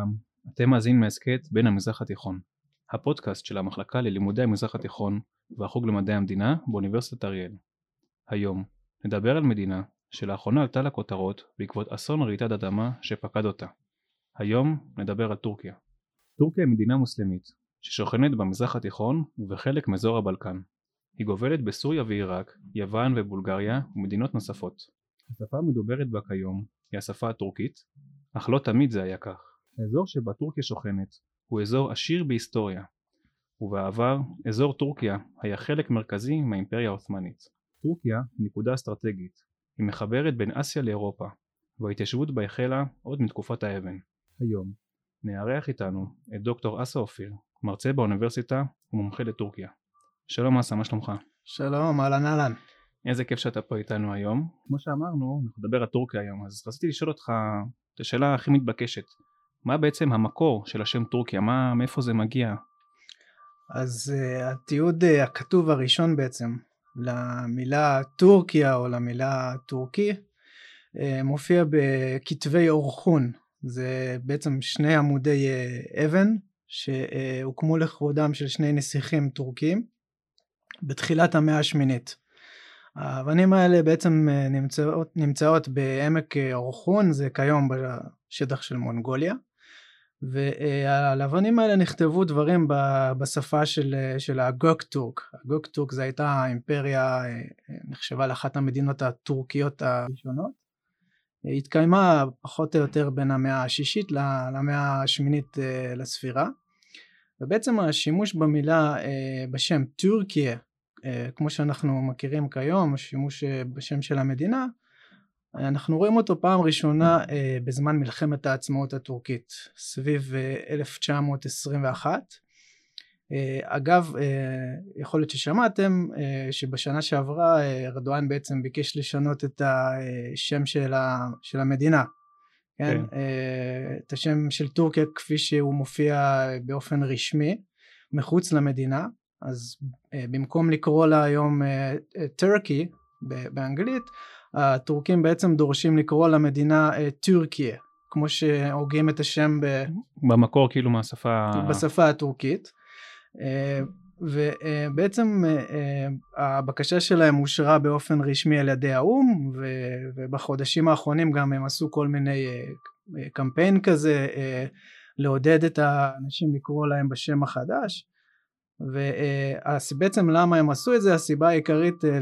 לכולם, אתם מאזינים להסכת בין המזרח התיכון, הפודקאסט של המחלקה ללימודי המזרח התיכון והחוג למדעי המדינה באוניברסיטת אריאל. היום נדבר על מדינה שלאחרונה עלתה לכותרות בעקבות אסון רעידת אדמה שפקד אותה. היום נדבר על טורקיה. טורקיה היא מדינה מוסלמית ששוכנת במזרח התיכון ובחלק מאזור הבלקן. היא גובלת בסוריה ועיראק, יוון ובולגריה ומדינות נוספות. השפה המדוברת בה כיום היא השפה הטורקית, אך לא תמיד זה היה כך. האזור שבה טורקיה שוכנת הוא אזור עשיר בהיסטוריה, ובעבר אזור טורקיה היה חלק מרכזי מהאימפריה העות'מאנית. טורקיה היא נקודה אסטרטגית, היא מחברת בין אסיה לאירופה, וההתיישבות בה החלה עוד מתקופת האבן. היום נארח איתנו את דוקטור אסא אופיר, מרצה באוניברסיטה ומומחה לטורקיה. שלום אסא, מה שלומך? שלום, אהלן אהלן. איזה כיף שאתה פה איתנו היום. כמו שאמרנו, אנחנו נדבר על טורקיה היום, אז רציתי לשאול אותך את השאלה הכי מתבקשת. מה בעצם המקור של השם טורקיה? מה, מאיפה זה מגיע? אז uh, התיעוד uh, הכתוב הראשון בעצם למילה טורקיה או למילה טורקי uh, מופיע בכתבי אורחון. זה בעצם שני עמודי uh, אבן שהוקמו לכבודם של שני נסיכים טורקים בתחילת המאה השמינית. האבנים האלה בעצם נמצאות, נמצאות בעמק אורחון, זה כיום בשטח של מונגוליה, ועל האבנים האלה נכתבו דברים בשפה של, אה, של הגוקטורק. הגוקטורק זו הייתה אימפריה, נחשבה לאחת המדינות הטורקיות הראשונות. התקיימה פחות או יותר בין המאה השישית למאה השמינית לספירה. ובעצם השימוש במילה בשם טורקיה אה, כמו שאנחנו מכירים כיום, השימוש אה, בשם של המדינה, אנחנו רואים אותו פעם ראשונה אה, בזמן מלחמת העצמאות הטורקית, סביב 1921. אגב, יכול להיות ששמעתם שבשנה שעברה ארדואן בעצם ביקש לשנות את השם של, המדינה, כן? כן. את השם של טורקיה כפי שהוא מופיע באופן רשמי מחוץ למדינה. אז uh, במקום לקרוא לה היום טורקי uh, באנגלית הטורקים בעצם דורשים לקרוא למדינה טורקיה uh, כמו שהוגים את השם ב... במקור כאילו מהשפה בשפה הטורקית. uh, ובעצם uh, הבקשה שלהם אושרה באופן רשמי על ידי האו"ם ובחודשים האחרונים גם הם עשו כל מיני קמפיין כזה לעודד את האנשים לקרוא להם בשם החדש ובעצם למה הם עשו את זה הסיבה העיקרית אה,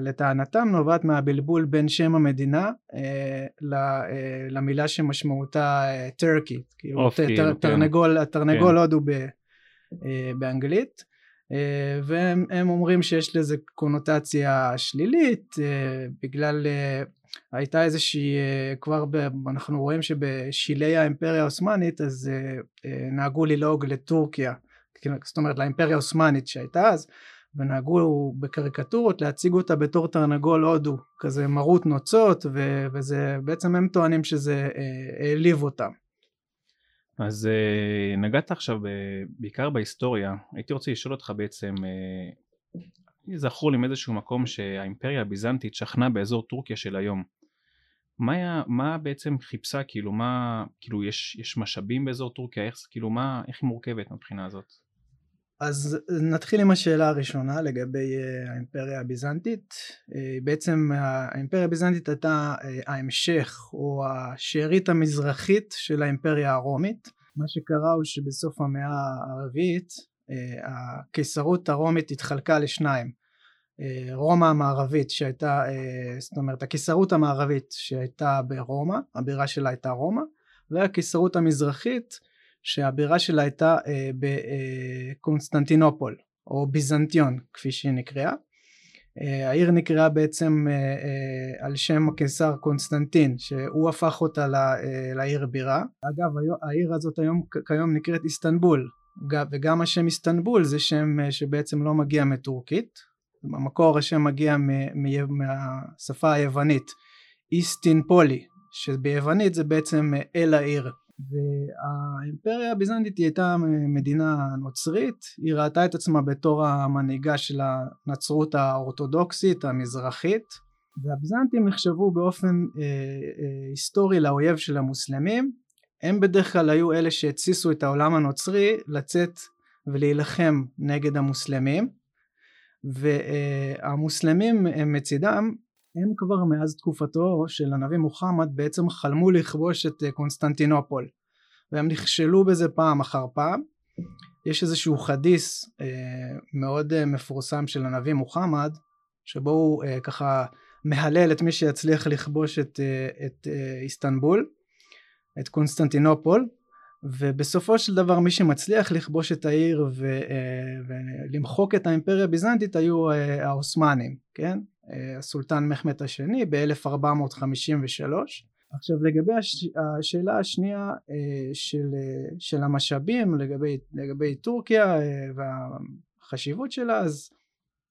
לטענתם נובעת מהבלבול בין שם המדינה אה, אה, למילה שמשמעותה טורקי כאילו כן. תרנגול תרנגול כן. הודו באנגלית והם אומרים שיש לזה קונוטציה שלילית בגלל הייתה איזושהי כבר ב, אנחנו רואים שבשילי האימפריה העות'מאנית אז נהגו ללעוג לטורקיה כאילו, זאת אומרת לאימפריה העות'מאנית שהייתה אז ונהגו בקריקטורות להציג אותה בתור תרנגול הודו כזה מרוט נוצות ו- וזה בעצם הם טוענים שזה אה, העליב אותם. אז אה, נגעת עכשיו בעיקר בהיסטוריה. הייתי רוצה לשאול אותך בעצם אה, זכור לי מאיזשהו מקום שהאימפריה הביזנטית שכנה באזור טורקיה של היום. מה, היה, מה בעצם חיפשה כאילו מה כאילו יש, יש משאבים באזור טורקיה? איך כאילו מה איך היא מורכבת מבחינה הזאת אז נתחיל עם השאלה הראשונה לגבי אה, האימפריה הביזנטית. אה, בעצם האימפריה הביזנטית הייתה אה, ההמשך או השארית המזרחית של האימפריה הרומית. מה שקרה הוא שבסוף המאה הרביעית הקיסרות הרומית התחלקה לשניים. רומא המערבית שהייתה, זאת אומרת הקיסרות המערבית שהייתה ברומא, הבירה שלה הייתה רומא, והקיסרות המזרחית שהבירה שלה הייתה אה, בקונסטנטינופול או ביזנטיון כפי שהיא נקראה. אה, העיר נקראה בעצם אה, אה, על שם הקיסר קונסטנטין שהוא הפך אותה ל, אה, לעיר בירה. אגב העיר הזאת היום כיום נקראת איסטנבול וגם השם איסטנבול זה שם אה, שבעצם לא מגיע מטורקית במקור השם מגיע מ, מ, מהשפה היוונית איסטינפולי שביוונית זה בעצם אה, אל העיר והאימפריה הביזנטית היא הייתה מדינה נוצרית היא ראתה את עצמה בתור המנהיגה של הנצרות האורתודוקסית המזרחית והביזנטים נחשבו באופן אה, אה, היסטורי לאויב של המוסלמים. הם בדרך כלל היו אלה שהתסיסו את העולם הנוצרי לצאת ולהילחם נגד המוסלמים והמוסלמים מצידם הם כבר מאז תקופתו של הנביא מוחמד בעצם חלמו לכבוש את קונסטנטינופול. והם נכשלו בזה פעם אחר פעם. יש איזשהו חדיס אה, מאוד אה, מפורסם של הנביא מוחמד שבו הוא אה, ככה מהלל את מי שיצליח לכבוש את, אה, את אה, איסטנבול את קונסטנטינופול. ובסופו של דבר מי שמצליח לכבוש את העיר ו, אה, ולמחוק את האימפריה הביזנטית היו אה, העות'מאנים כן? אה, הסולטן מחמד השני ב-1453. עכשיו לגבי הש... השאלה השנייה אה, של, אה, של המשאבים לגבי, לגבי טורקיה אה, והחשיבות שלה אז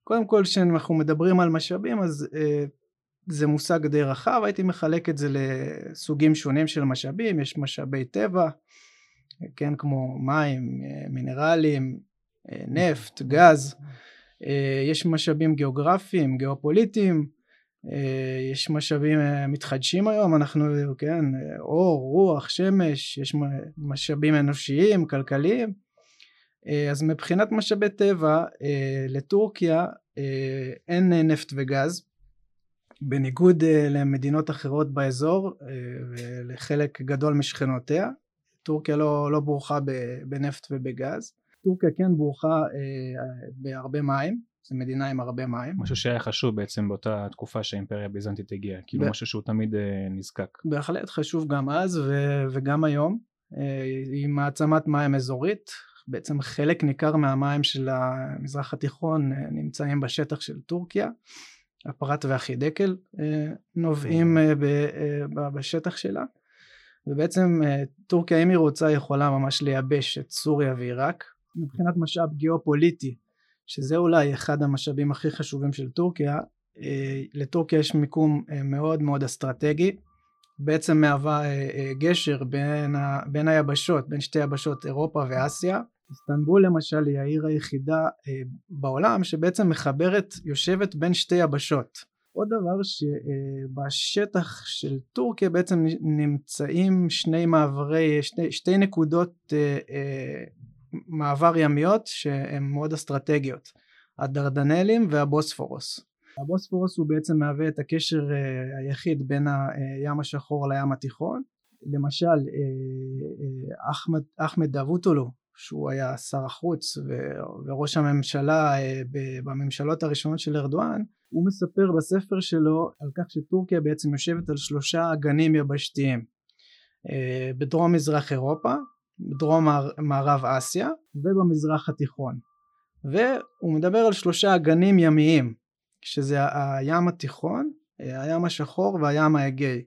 קודם כל כשאנחנו מדברים על משאבים אז זה מושג די רחב. הייתי מחלק את זה לסוגים שונים של משאבים. יש משאבי טבע כן כמו מים מינרלים נפט גז יש משאבים גיאוגרפיים גיאופוליטיים אה, יש משאבים אה, מתחדשים היום אנחנו כן אור רוח שמש יש משאבים אנושיים כלכליים. אה, אז מבחינת משאבי טבע לטורקיה אין נפט וגז. בניגוד למדינות אחרות באזור ולחלק גדול משכנותיה טורקיה לא, לא בורכה בנפט ובגז טורקיה כן בורכה בהרבה מים זו מדינה עם הרבה מים. משהו שהיה חשוב בעצם באותה תקופה שהאימפריה הביזנטית הגיעה, כאילו ב... משהו שהוא תמיד אה, נזקק. בהחלט חשוב גם אז ו... וגם היום. אה, היא מעצמת מים אזורית, בעצם חלק ניכר מהמים של המזרח התיכון אה, נמצאים בשטח של טורקיה. הפרת והחידקל אה, נובעים אה, ב... אה, בשטח שלה. ובעצם אה, טורקיה אם היא רוצה יכולה ממש לייבש את סוריה ועיראק מבחינת משאב גיאופוליטי שזה אולי אחד המשאבים הכי חשובים של טורקיה אה, לטורקיה יש מיקום אה, מאוד מאוד אסטרטגי. בעצם מהווה אה, גשר בין, ה, בין היבשות בין שתי יבשות אירופה ואסיה. איסטנבול למשל היא העיר היחידה בעולם שבעצם מחברת יושבת בין שתי יבשות. עוד דבר שבשטח של טורקיה בעצם נמצאים שני מעברי שתי, שתי נקודות מעבר ימיות שהן מאוד אסטרטגיות. הדרדנלים והבוספורוס. הבוספורוס הוא בעצם מהווה את הקשר uh, היחיד בין הים השחור לים התיכון. למשל uh, אחמד, אחמד דאבוטולו שהוא היה שר החוץ וראש הממשלה בממשלות הראשונות של ארדואן הוא מספר בספר שלו על כך שטורקיה בעצם יושבת על שלושה אגנים יבשתיים בדרום מזרח אירופה בדרום מערב אסיה ובמזרח התיכון. והוא מדבר על שלושה אגנים ימיים שזה הים התיכון הים השחור והים האגאי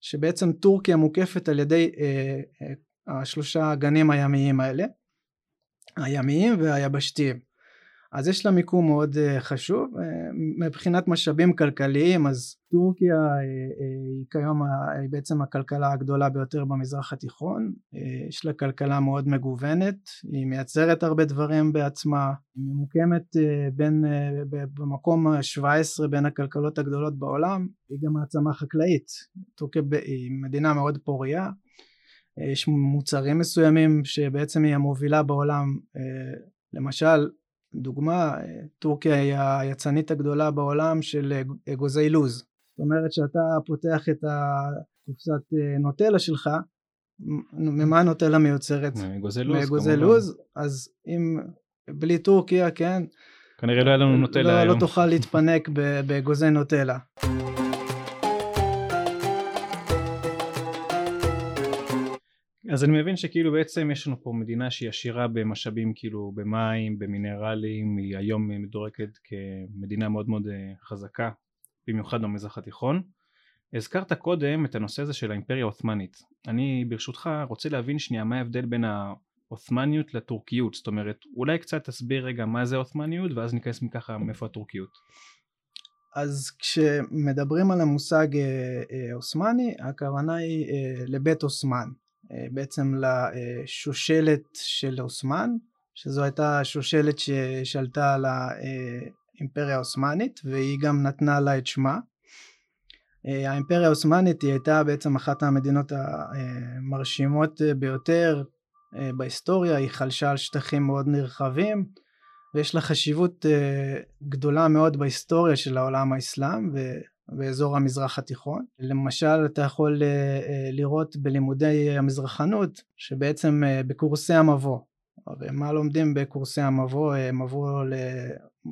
שבעצם טורקיה מוקפת על ידי אה, אה, השלושה האגנים הימיים האלה הימיים והיבשתיים אז יש לה מיקום מאוד uh, חשוב uh, מבחינת משאבים כלכליים אז טורקיה uh, היא כיום היא בעצם הכלכלה הגדולה ביותר במזרח התיכון. יש לה כלכלה מאוד מגוונת היא מייצרת הרבה דברים בעצמה היא ממוקמת בין במקום ה-17 בין הכלכלות הגדולות בעולם. היא גם מעצמה חקלאית. טורקיה היא מדינה מאוד פוריה. יש מוצרים מסוימים שבעצם היא המובילה בעולם למשל דוגמה טורקיה היא היצנית הגדולה בעולם של אגוזי לוז. זאת אומרת שאתה פותח את הקופסת אה, נוטלה שלך ממה הנוטלה מיוצרת? מאגוזי לוז מאגוזי לוז. אז אם בלי טורקיה כן כנראה לא היה לנו נוטלה לא, לא היום. לא תוכל להתפנק באגוזי נוטלה אז אני מבין שכאילו בעצם יש לנו פה מדינה שהיא עשירה במשאבים כאילו במים, במינרלים, היא היום מדורגת כמדינה מאוד מאוד אה, חזקה, במיוחד במזרח התיכון. הזכרת קודם את הנושא הזה של האימפריה העות'מאנית. אני ברשותך רוצה להבין שנייה מה ההבדל בין העות'מאניות לטורקיות, זאת אומרת אולי קצת תסביר רגע מה זה עות'מאניות ואז ניכנס מככה מאיפה הטורקיות. אז כשמדברים על המושג אה, אה, עות'מאני הכוונה היא לבית עות'מאן בעצם לשושלת של אוסמן שזו הייתה שושלת ששלטה על האימפריה העות'מאנית והיא גם נתנה לה את שמה. האימפריה העות'מאנית היא הייתה בעצם אחת המדינות המרשימות ביותר בהיסטוריה, היא חלשה על שטחים מאוד נרחבים ויש לה חשיבות גדולה מאוד בהיסטוריה של העולם האסלאם באזור המזרח התיכון. למשל אתה יכול לראות בלימודי המזרחנות שבעצם בקורסי המבוא הרי מה לומדים בקורסי המבוא? מבוא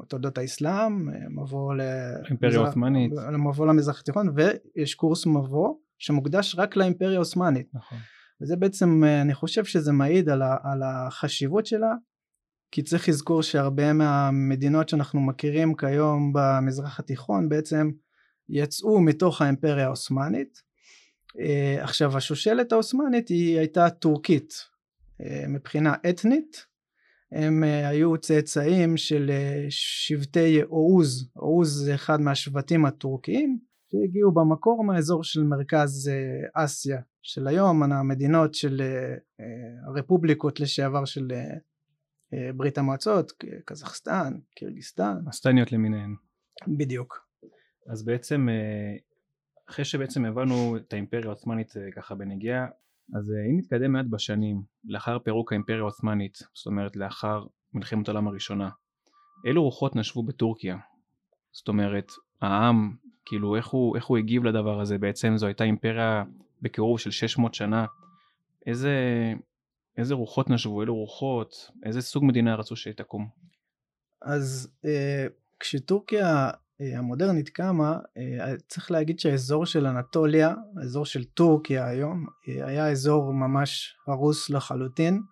לתולדות האסלאם, מבוא לאימפריה העות'מאנית, מבוא למזרח התיכון ויש קורס מבוא שמוקדש רק לאימפריה העות'מאנית. נכון. וזה בעצם אני חושב שזה מעיד על, ה, על החשיבות שלה כי צריך לזכור שהרבה מהמדינות שאנחנו מכירים כיום במזרח התיכון בעצם יצאו מתוך האימפריה העות'מאנית. אה, עכשיו השושלת העות'מאנית היא הייתה טורקית אה, מבחינה אתנית הם אה, היו צאצאים של שבטי אורוז, אורוז זה אחד מהשבטים הטורקיים שהגיעו במקור מהאזור של מרכז אסיה של היום, המדינות של הרפובליקות לשעבר של ברית המועצות, קזחסטן, קירגיסטן. הסטניות למיניהן. בדיוק. אז בעצם אה, אחרי שבעצם הבנו את האימפריה העות'מאנית אה, ככה בנגיעה אז אה, אם נתקדם מעט בשנים לאחר פירוק האימפריה העות'מאנית זאת אומרת לאחר מלחמת העולם הראשונה. אילו רוחות נשבו בטורקיה? זאת אומרת העם כאילו איך הוא, איך הוא הגיב לדבר הזה? בעצם זו הייתה אימפריה בקירוב של 600 שנה. איזה, איזה רוחות נשבו? אילו רוחות? איזה סוג מדינה רצו שתקום? אז אה, כשטורקיה אה, המודרנית קמה, אה, צריך להגיד שהאזור של אנטוליה, האזור של טורקיה היום, אה, היה אזור ממש הרוס לחלוטין.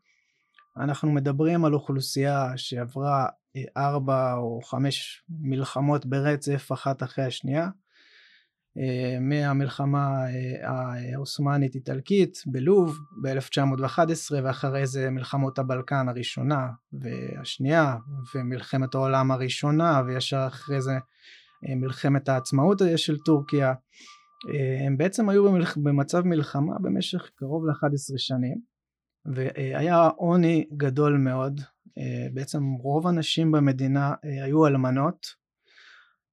אנחנו מדברים על אוכלוסייה שעברה ארבע או חמש מלחמות ברצף אחת אחרי השנייה. מהמלחמה העות'מאנית איטלקית בלוב ב-1911 ואחרי זה מלחמות הבלקן הראשונה והשנייה ומלחמת העולם הראשונה וישר אחרי זה אה, מלחמת העצמאות של טורקיה. אה, הם בעצם היו במצב מלחמה במשך קרוב ל-11 שנים והיה עוני גדול מאוד. אה, בעצם רוב הנשים במדינה היו אלמנות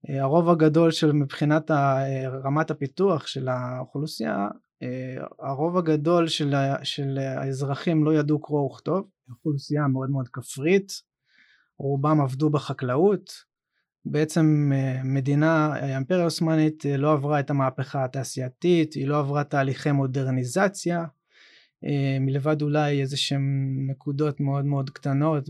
הרוב הגדול של מבחינת רמת הפיתוח של האוכלוסייה הרוב הגדול של, של האזרחים לא ידעו קרוא וכתוב. אוכלוסייה מאוד מאוד כפרית רובם עבדו בחקלאות. בעצם אה, מדינה, האימפריה העות'מאנית אה, לא עברה את המהפכה התעשייתית, היא לא עברה תהליכי מודרניזציה, אה, מלבד אולי איזה שהן נקודות מאוד מאוד קטנות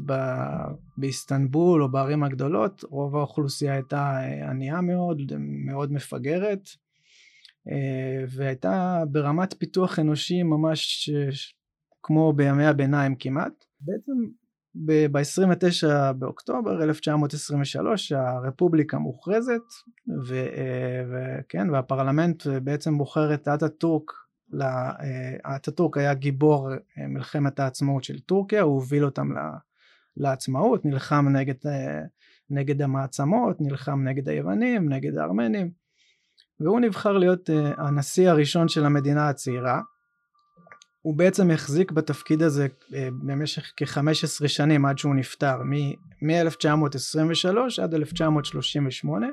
באיסטנבול או בערים הגדולות, רוב האוכלוסייה הייתה ענייה מאוד, מאוד מפגרת, והייתה ברמת פיתוח אנושי ממש כמו בימי הביניים כמעט. בעצם ב-29 באוקטובר 1923 הרפובליקה מוכרזת וכן והפרלמנט בעצם בוחר את אטאטורק אטאטורק היה גיבור מלחמת העצמאות של טורקיה הוא הוביל אותם לעצמאות נלחם נגד, נגד המעצמות נלחם נגד היוונים נגד הארמנים והוא נבחר להיות הנשיא הראשון של המדינה הצעירה. הוא בעצם החזיק בתפקיד הזה אה, במשך כ-15 שנים עד שהוא נפטר מ-1923 עד 1938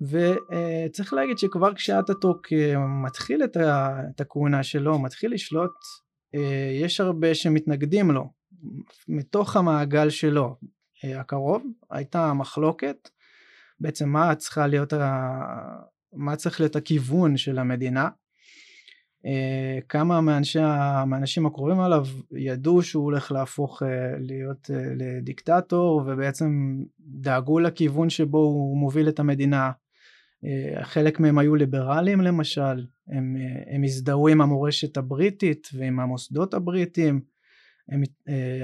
וצריך להגיד שכבר כשאטאטוק אה, מתחיל את הכהונה שלו מתחיל לשלוט אה, יש הרבה שמתנגדים לו מתוך המעגל שלו הקרוב הייתה מחלוקת בעצם מה צריכה להיות מה צריך להיות הכיוון של המדינה אה, כמה מאנשי, מהאנשים הקרובים עליו ידעו שהוא הולך להפוך אה, להיות אה, לדיקטטור ובעצם דאגו לכיוון שבו הוא מוביל את המדינה. חלק מהם היו ליברליים למשל, הם, הם הזדהו עם המורשת הבריטית ועם המוסדות הבריטיים, הם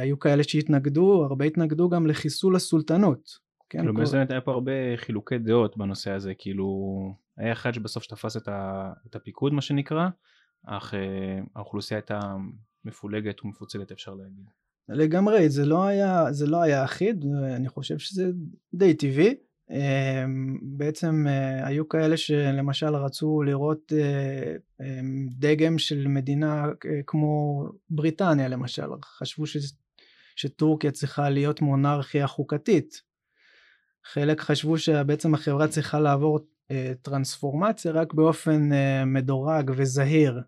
היו כאלה שהתנגדו, הרבה התנגדו גם לחיסול הסולטנות. כן, כאילו כל... באמת היה פה הרבה חילוקי דעות בנושא הזה, כאילו היה אחד שבסוף שתפס את, ה, את הפיקוד מה שנקרא, אך אה, האוכלוסייה הייתה מפולגת ומפוצלת אפשר להגיד. לגמרי זה לא היה זה לא היה אחיד אני חושב שזה די טבעי בעצם אה, היו כאלה שלמשל רצו לראות אה, אמ, דגם של מדינה כמו בריטניה למשל. חשבו ש, שטורקיה צריכה להיות מונרכיה חוקתית. חלק חשבו שבעצם החברה צריכה לעבור טרנספורמציה רק באופן מדורג וזהיר,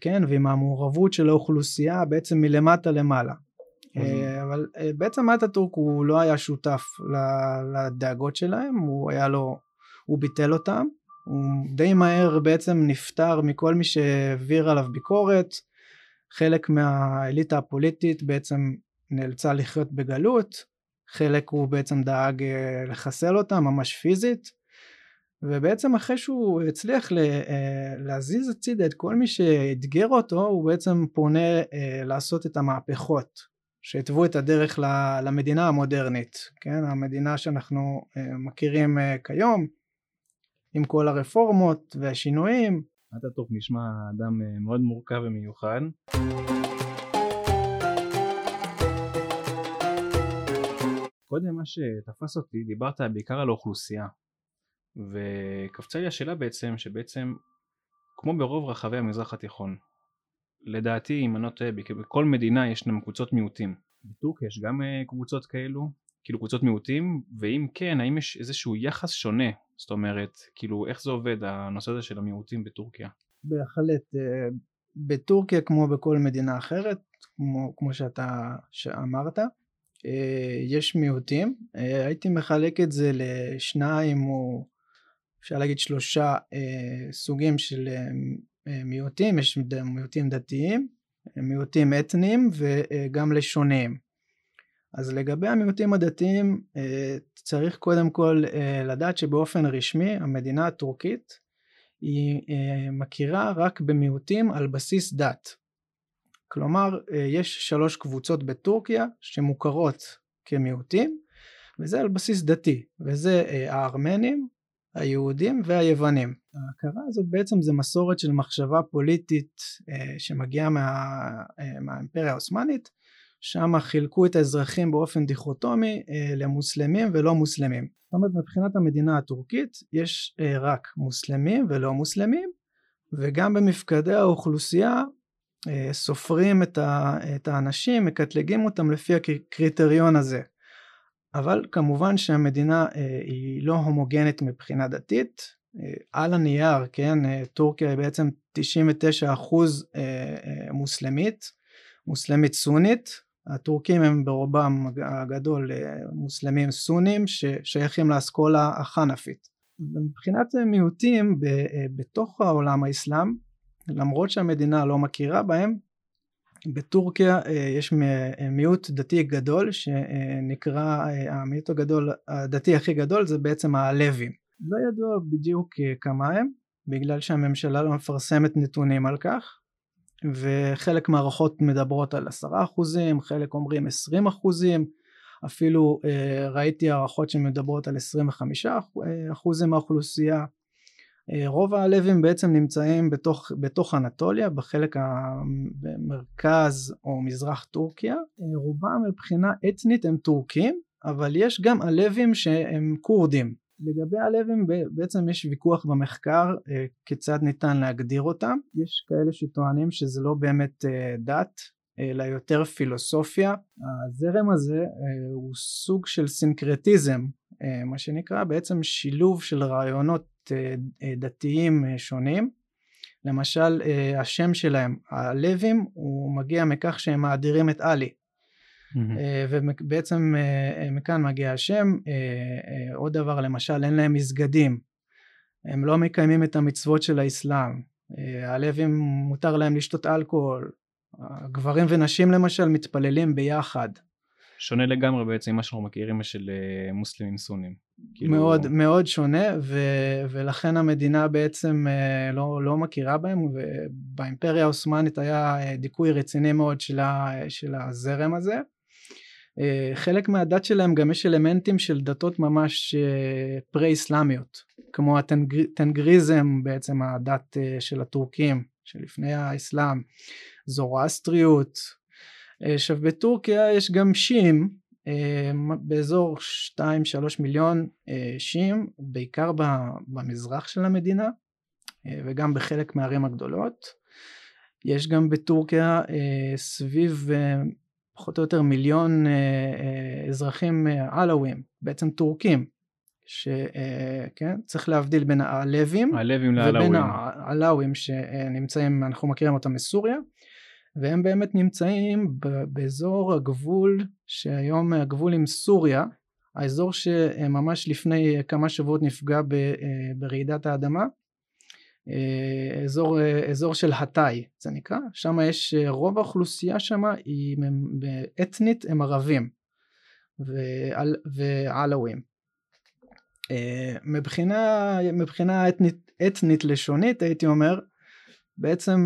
כן, ועם המעורבות של האוכלוסייה בעצם מלמטה למעלה. אוקיי. אבל בעצם אטאטורק הוא לא היה שותף לדאגות שלהם, הוא היה לו, הוא ביטל אותם, הוא די מהר בעצם נפטר מכל מי שהעביר עליו ביקורת, חלק מהאליטה הפוליטית בעצם נאלצה לחיות בגלות, חלק הוא בעצם דאג אה, לחסל אותה ממש פיזית, ובעצם אחרי שהוא הצליח אה, להזיז הצידה את כל מי שאתגר אותו, הוא בעצם פונה אה, לעשות את המהפכות שהתוו את הדרך למדינה המודרנית, כן, המדינה שאנחנו מכירים כיום, עם כל הרפורמות והשינויים. אטאטורק נשמע אדם מאוד מורכב ומיוחד. קודם מה שתפס אותי דיברת בעיקר על האוכלוסייה וקפצה לי השאלה בעצם שבעצם כמו ברוב רחבי המזרח התיכון לדעתי אם אני לא טועה בכל מדינה יש לנו קבוצות מיעוטים. בטורקיה יש גם אה, קבוצות כאלו? כאילו קבוצות מיעוטים? ואם כן האם יש איזשהו יחס שונה? זאת אומרת כאילו איך זה עובד הנושא הזה של המיעוטים בטורקיה? בהחלט אה, בטורקיה כמו בכל מדינה אחרת כמו, כמו שאתה אמרת אה, יש מיעוטים, הייתי מחלק את זה לשניים או אפשר להגיד שלושה סוגים של מיעוטים, יש מיעוטים דתיים, מיעוטים אתניים וגם לשוניים. אז לגבי המיעוטים הדתיים צריך קודם כל לדעת שבאופן רשמי המדינה הטורקית היא מכירה רק במיעוטים על בסיס דת. כלומר אה, יש שלוש קבוצות בטורקיה שמוכרות כמיעוטים וזה על בסיס דתי וזה אה, הארמנים, היהודים והיוונים. ההכרה הזאת בעצם זה מסורת של מחשבה פוליטית אה, שמגיעה מה, מהאימפריה העות'מאנית שם חילקו את האזרחים באופן דיכוטומי למוסלמים ולא מוסלמים. זאת אומרת מבחינת המדינה הטורקית יש רק מוסלמים ולא מוסלמים וגם במפקדי האוכלוסייה אה, סופרים את האנשים, מקטלגים אותם לפי הקריטריון הזה. אבל כמובן שהמדינה אה, היא לא הומוגנית מבחינה דתית. אה, על הנייר, כן, טורקיה היא בעצם 99% מוסלמית, מוסלמית סונית. הטורקים הם ברובם הגדול מוסלמים סונים ששייכים לאסכולה החנפית. מבחינת מיעוטים בתוך העולם האסלאם למרות שהמדינה לא מכירה בהם בטורקיה אה, יש מיעוט דתי גדול שנקרא אה, המיעוט הגדול הדתי הכי גדול זה בעצם הלווים לא ידוע בדיוק אה, כמה הם בגלל שהממשלה לא מפרסמת נתונים על כך וחלק מהערכות מדברות על עשרה אחוזים חלק אומרים עשרים אחוזים אפילו ראיתי הערכות שמדברות על עשרים וחמישה אחוזים מהאוכלוסייה. אה, רוב הלווים בעצם נמצאים בתוך, בתוך אנטוליה בחלק המרכז או מזרח טורקיה. אה, רובם מבחינה אתנית הם טורקים אבל יש גם הלווים שהם כורדים. לגבי הלווים בעצם יש ויכוח במחקר אה, כיצד ניתן להגדיר אותם. יש כאלה שטוענים שזה לא באמת דת אלא יותר פילוסופיה. הזרם הזה הוא סוג של סינקרטיזם מה שנקרא בעצם שילוב של רעיונות אה, אה, דתיים אה, שונים. למשל השם שלהם הלווים הוא מגיע מכך שהם מאדירים את עלי. ובעצם מכאן מגיע השם. עוד דבר למשל אין להם מסגדים. הם לא מקיימים את המצוות של האסלאם. הלווים מותר להם לשתות אלכוהול. גברים ונשים למשל מתפללים ביחד שונה לגמרי בעצם ממה שאנחנו מכירים של מוסלמים סונים. כאילו... מאוד מאוד שונה ו, ולכן המדינה בעצם אה, לא, לא מכירה בהם ובאימפריה העות'מאנית היה אה, דיכוי רציני מאוד של, ה, של הזרם הזה. אה, חלק מהדת שלהם גם יש אלמנטים של דתות ממש פרה אסלאמיות כמו הטנגריזם בעצם הדת של הטורקים שלפני האסלאם זורואסטריות עכשיו בטורקיה יש גם שיעים אה, באזור 2-3 מיליון אה, שיעים בעיקר במזרח של המדינה אה, וגם בחלק מהערים הגדולות יש גם בטורקיה סביב פחות או יותר מיליון אזרחים עלווים בעצם טורקים שכן, צריך להבדיל בין הלווים ובין לעלאווים. העלאווים שנמצאים, אנחנו מכירים אותם מסוריה, והם באמת נמצאים באזור הגבול, שהיום הגבול עם סוריה, האזור שממש לפני כמה שבועות נפגע אה, ברעידת האדמה, אה, אזור, אה, אזור של התאי זה נקרא, שם יש, רוב האוכלוסייה שם היא אתנית הם ערבים ועל- ועלווים. מבחינה, מבחינה אתנית, אתנית לשונית הייתי אומר, בעצם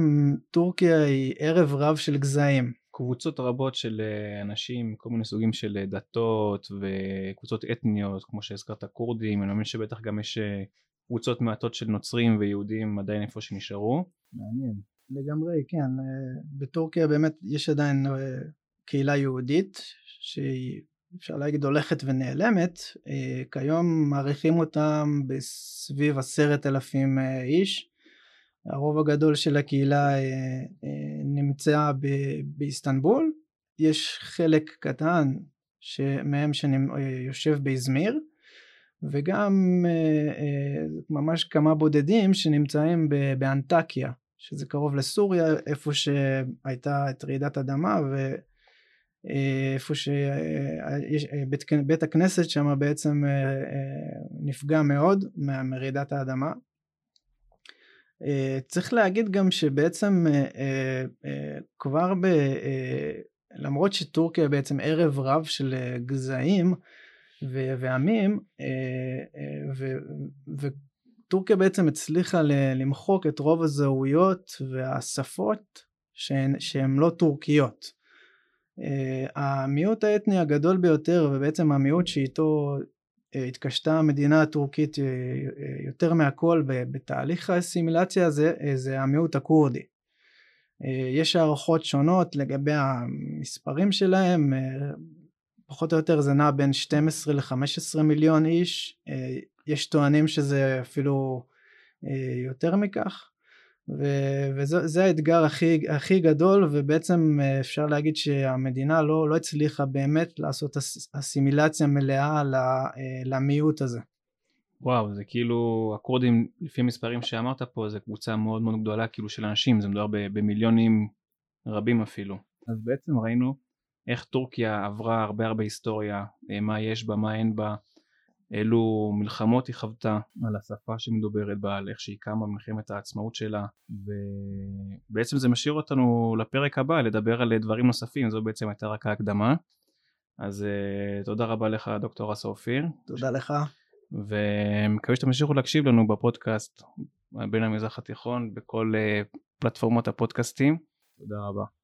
טורקיה היא ערב רב של גזעים. קבוצות רבות של אה, אנשים, כל מיני סוגים של אה, דתות וקבוצות אתניות, כמו שהזכרת כורדים, אני מאמין שבטח גם יש אה, קבוצות מעטות של נוצרים ויהודים עדיין איפה שנשארו. מעניין. לגמרי כן בטורקיה באמת יש עדיין קהילה יהודית שהיא אפשר להגיד הולכת ונעלמת כיום מעריכים אותם בסביב עשרת אלפים איש הרוב הגדול של הקהילה אה, אה, נמצא באיסטנבול יש חלק קטן מהם שיושב באזמיר וגם אה, אה, ממש כמה בודדים שנמצאים באנטקיה שזה קרוב לסוריה איפה שהייתה את רעידת אדמה ואיפה שבית בית הכנסת שם בעצם אה, אה, נפגע מאוד מרעידת האדמה. אה, צריך להגיד גם שבעצם אה, אה, כבר ב... למרות שטורקיה בעצם ערב רב של גזעים ועמים וטורקיה בעצם הצליחה למחוק את רוב הזהויות והשפות שהן, שהן לא טורקיות. המיעוט האתני הגדול ביותר ובעצם המיעוט שאיתו התקשתה המדינה הטורקית אה, אה, יותר מהכל בתהליך האסימילציה הזה אה, זה המיעוט הכורדי. יש הערכות שונות לגבי המספרים שלהם פחות או יותר זה נע בין 12 ל-15 מיליון איש יש טוענים שזה אפילו יותר מכך וזה זה האתגר הכי, הכי גדול ובעצם אה, אפשר להגיד שהמדינה לא, לא הצליחה באמת לעשות אס, אסימילציה מלאה אה, למיעוט הזה. וואו זה כאילו הכורדים לפי המספרים שאמרת פה זה קבוצה מאוד מאוד גדולה כאילו של אנשים זה מדובר במיליונים רבים אפילו. אז בעצם ראינו איך טורקיה עברה הרבה הרבה היסטוריה אה, מה יש בה מה אין בה אילו מלחמות היא חוותה על השפה שמדוברת בה על איך שהיא קמה במלחמת העצמאות שלה ובעצם זה משאיר אותנו לפרק הבא לדבר על דברים נוספים זו בעצם הייתה רק ההקדמה. אז uh, תודה רבה לך דוקטור אסא אופיר. תודה לך. ומקווה שאתם תמשיכו להקשיב לנו בפודקאסט בין המזרח התיכון בכל uh, פלטפורמות הפודקאסטים. תודה רבה